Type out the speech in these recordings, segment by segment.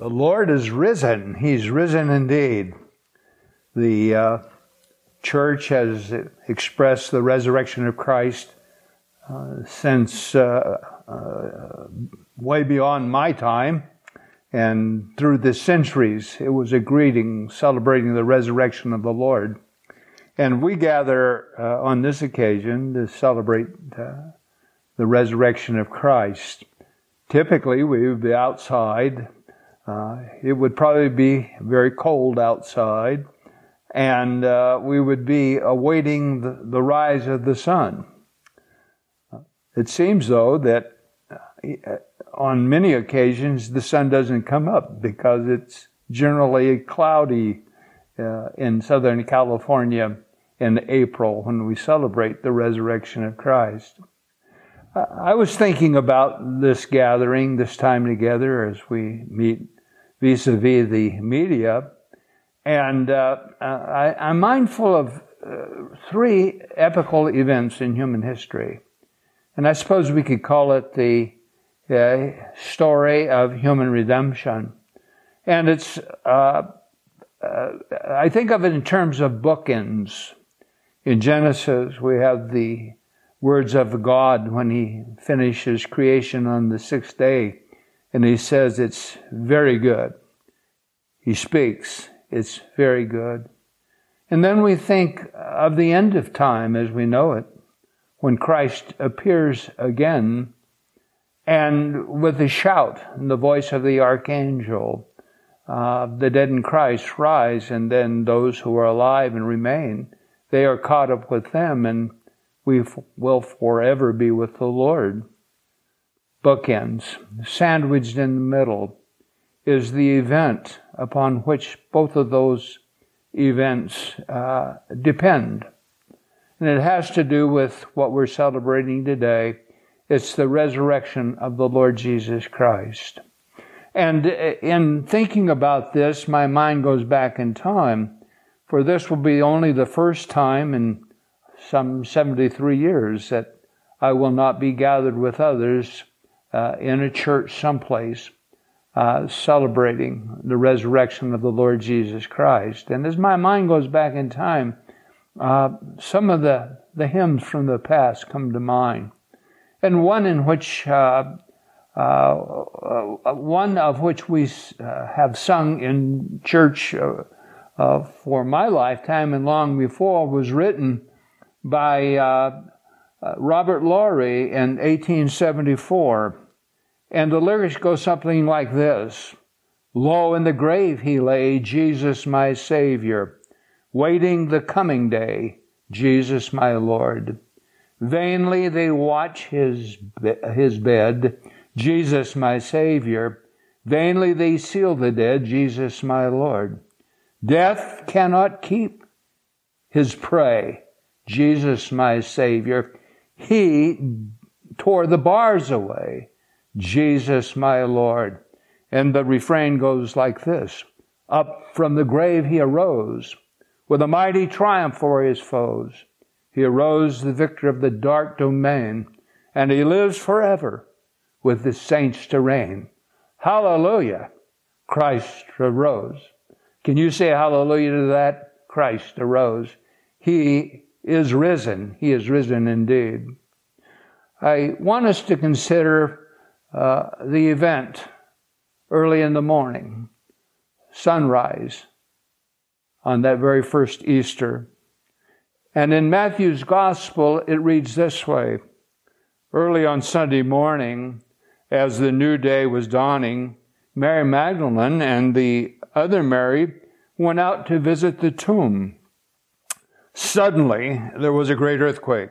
The Lord is risen. He's risen indeed. The uh, church has expressed the resurrection of Christ uh, since uh, uh, way beyond my time. And through the centuries, it was a greeting celebrating the resurrection of the Lord. And we gather uh, on this occasion to celebrate uh, the resurrection of Christ. Typically, we would be outside uh, it would probably be very cold outside, and uh, we would be awaiting the, the, rise of the sun. It seems, though, that uh, on many occasions the sun doesn't come up because it's generally cloudy uh, in Southern California in April when we celebrate the resurrection of Christ. I was thinking about this gathering, this time together as we meet vis-a-vis the media. And uh, I, am mindful of uh, three epical events in human history. And I suppose we could call it the uh, story of human redemption. And it's, uh, uh, I think of it in terms of bookends. In Genesis, we have the words of God when he finishes creation on the sixth day and he says it's very good. He speaks, it's very good. And then we think of the end of time as we know it, when Christ appears again, and with a shout and the voice of the archangel, uh, the dead in Christ rise, and then those who are alive and remain, they are caught up with them, and we will forever be with the Lord bookends, sandwiched in the middle, is the event upon which both of those events uh, depend. And it has to do with what we're celebrating today. It's the resurrection of the Lord Jesus Christ. And in thinking about this, my mind goes back in time, for this will be only the first time in some 73 years that I will not be gathered with others uh, in a church someplace uh, celebrating the resurrection of the Lord Jesus Christ. And as my mind goes back in time, uh, some of the, the hymns from the past come to mind. And one in which, uh, uh one of which we uh, have sung in church uh, for my lifetime and long before was written by uh, Robert Lowry in 1874. And the lyrics go something like this Low, in the grave he lay, Jesus my Savior, waiting the coming day, Jesus my Lord. Vainly they watch his, his bed, Jesus my Savior. Vainly they seal the dead, Jesus my Lord. Death cannot keep his prey, Jesus my Savior. He tore the bars away. Jesus, my Lord. And the refrain goes like this Up from the grave he arose with a mighty triumph for his foes. He arose the victor of the dark domain, and he lives forever with the saints to reign. Hallelujah! Christ arose. Can you say hallelujah to that? Christ arose. He is risen. He is risen indeed. I want us to consider uh, the event early in the morning, sunrise, on that very first Easter. And in Matthew's Gospel, it reads this way Early on Sunday morning, as the new day was dawning, Mary Magdalene and the other Mary went out to visit the tomb. Suddenly, there was a great earthquake,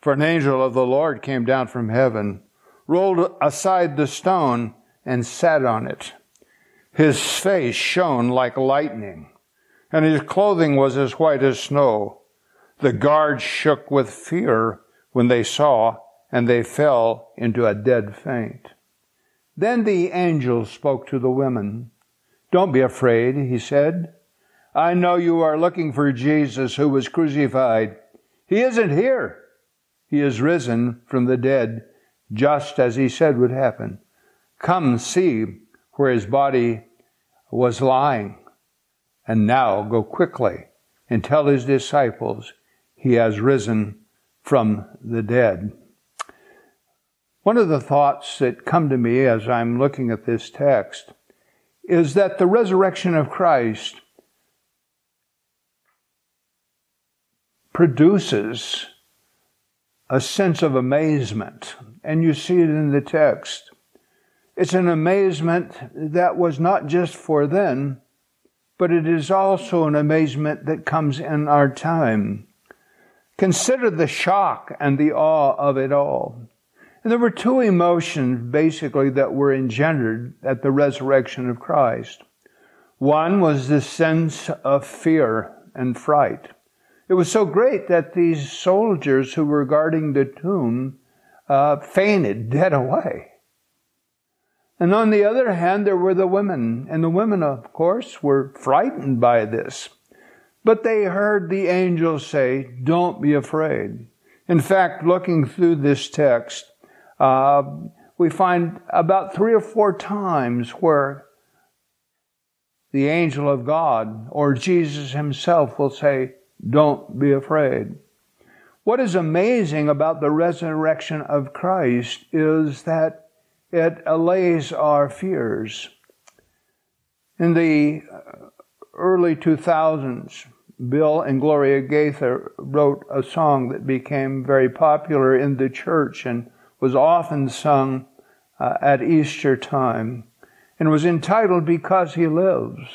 for an angel of the Lord came down from heaven, rolled aside the stone, and sat on it. His face shone like lightning, and his clothing was as white as snow. The guards shook with fear when they saw, and they fell into a dead faint. Then the angel spoke to the women. Don't be afraid, he said. I know you are looking for Jesus who was crucified. He isn't here. He is risen from the dead, just as he said would happen. Come see where his body was lying. And now go quickly and tell his disciples he has risen from the dead. One of the thoughts that come to me as I'm looking at this text is that the resurrection of Christ produces a sense of amazement. And you see it in the text. It's an amazement that was not just for then, but it is also an amazement that comes in our time. Consider the shock and the awe of it all. And there were two emotions basically that were engendered at the resurrection of Christ. One was the sense of fear and fright. It was so great that these soldiers who were guarding the tomb uh, fainted dead away. And on the other hand, there were the women, and the women, of course, were frightened by this. But they heard the angel say, Don't be afraid. In fact, looking through this text, uh, we find about three or four times where the angel of God or Jesus himself will say, Don't be afraid. What is amazing about the resurrection of Christ is that it allays our fears. In the early 2000s, Bill and Gloria Gaither wrote a song that became very popular in the church and was often sung uh, at Easter time and was entitled Because He Lives.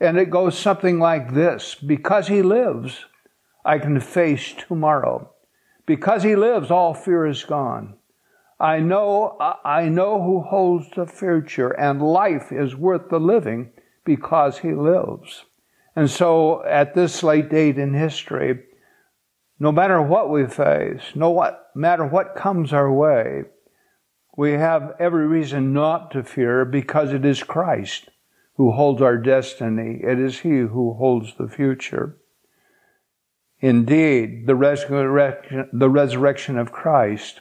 And it goes something like this Because He lives, I can face tomorrow. Because He lives, all fear is gone. I know, I know who holds the future, and life is worth the living because He lives. And so, at this late date in history, no matter what we face, no what, matter what comes our way, we have every reason not to fear because it is Christ who holds our destiny. It is He who holds the future. Indeed, the resurrection, the resurrection of Christ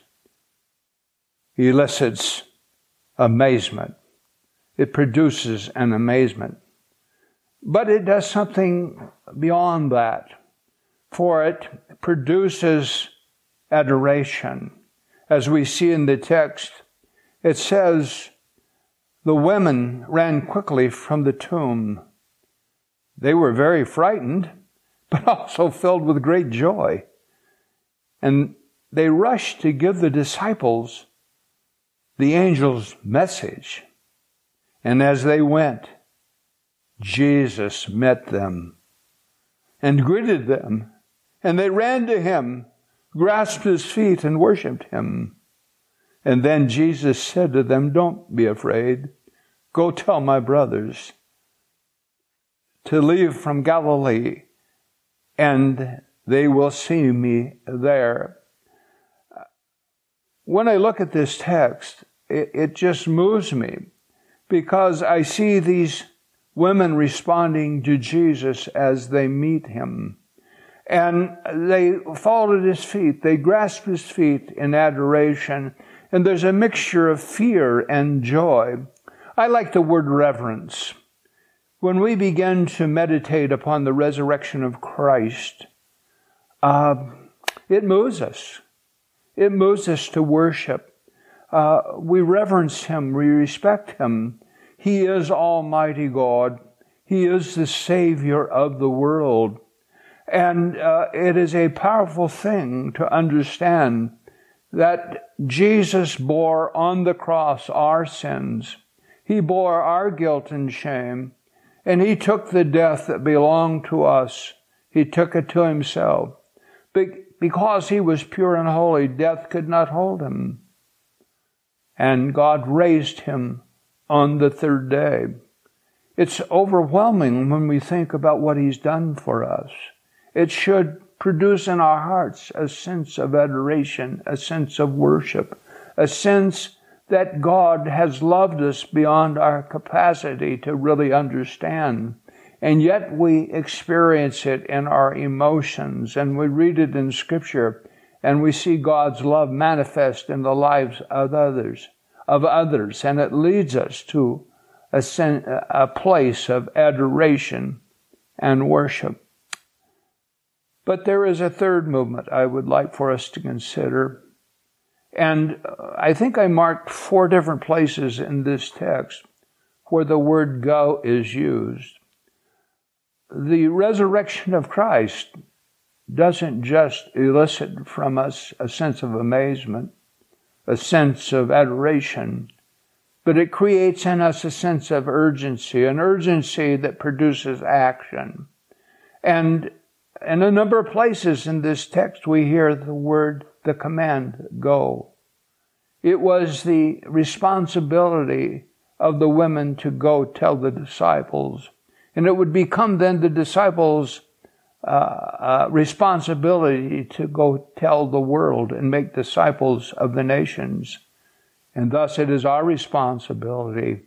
elicits amazement. It produces an amazement. But it does something beyond that for it produces adoration. As we see in the text, it says, The women ran quickly from the tomb. They were very frightened, but also filled with great joy. And they rushed to give the disciples the angel's message. And as they went, Jesus met them and greeted them and they ran to him, grasped his feet, and worshiped him. And then Jesus said to them, Don't be afraid. Go tell my brothers to leave from Galilee, and they will see me there. When I look at this text, it, it just moves me because I see these women responding to Jesus as they meet him. And they fall at his feet. They grasp his feet in adoration. And there's a mixture of fear and joy. I like the word reverence. When we begin to meditate upon the resurrection of Christ, uh, it moves us. It moves us to worship. Uh, we reverence Him. We respect Him. He is Almighty God. He is the Savior of the world. And uh, it is a powerful thing to understand that Jesus bore on the cross our sins. He bore our guilt and shame, and He took the death that belonged to us. He took it to Himself. Because He was pure and holy, death could not hold Him. And God raised Him on the third day. It's overwhelming when we think about what He's done for us. It should produce in our hearts a sense of adoration, a sense of worship, a sense that God has loved us beyond our capacity to really understand. And yet we experience it in our emotions and we read it in scripture and we see God's love manifest in the lives of others, of others. And it leads us to a, sen- a place of adoration and worship. But there is a third movement I would like for us to consider. And uh, I think I marked four different places in this text where the word go is used. The resurrection of Christ doesn't just elicit from us a sense of amazement, a sense of adoration, but it creates in us a sense of urgency, an urgency that produces action. And in a number of places in this text, we hear the word, the command, go. It was the responsibility of the women to go tell the disciples. And it would become then the disciples' uh, uh, responsibility to go tell the world and make disciples of the nations. And thus it is our responsibility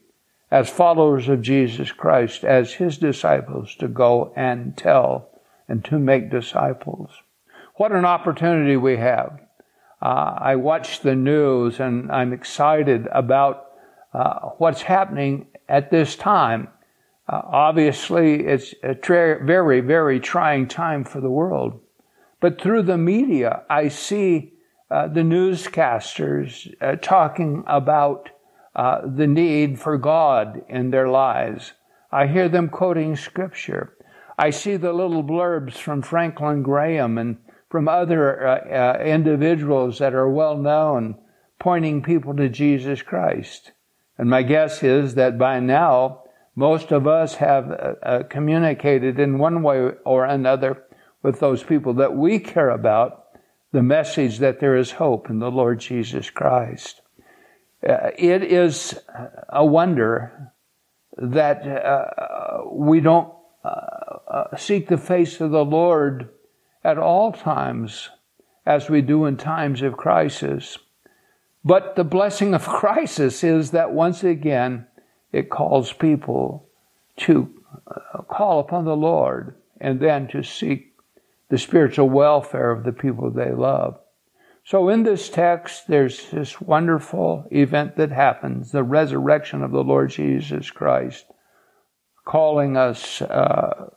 as followers of Jesus Christ, as his disciples, to go and tell and to make disciples. What an opportunity we have. Uh, I watch the news and I'm excited about uh, what's happening at this time. Uh, obviously, it's a tra- very, very trying time for the world. But through the media, I see uh, the newscasters uh, talking about uh, the need for God in their lives. I hear them quoting scripture. I see the little blurbs from Franklin Graham and from other uh, uh, individuals that are well known pointing people to Jesus Christ. And my guess is that by now, most of us have uh, communicated in one way or another with those people that we care about the message that there is hope in the Lord Jesus Christ. Uh, it is a wonder that uh, we don't uh, seek the face of the Lord at all times as we do in times of crisis. But the blessing of crisis is that once again it calls people to uh, call upon the Lord and then to seek the spiritual welfare of the people they love. So in this text, there's this wonderful event that happens, the resurrection of the Lord Jesus Christ, calling us uh,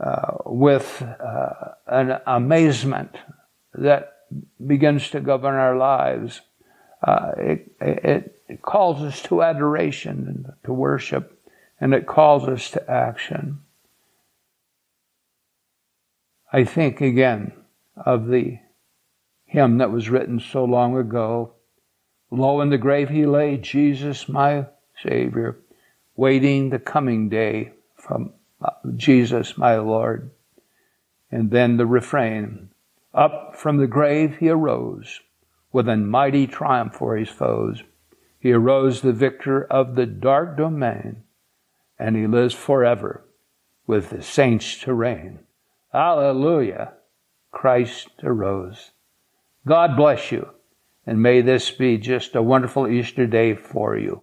uh, with uh, an amazement that begins to govern our lives. Uh, it, it, it calls us to adoration and to worship, and it calls us to action. I think again of the hymn that was written so long ago. Low in the grave he lay, Jesus my Savior, waiting the coming day from uh, Jesus my Lord. And then the refrain, up from the grave he arose with a mighty triumph for his foes. He arose the victor of the dark domain, and he lives forever with the saints to reign. Hallelujah. Christ arose. God bless you. And may this be just a wonderful Easter day for you.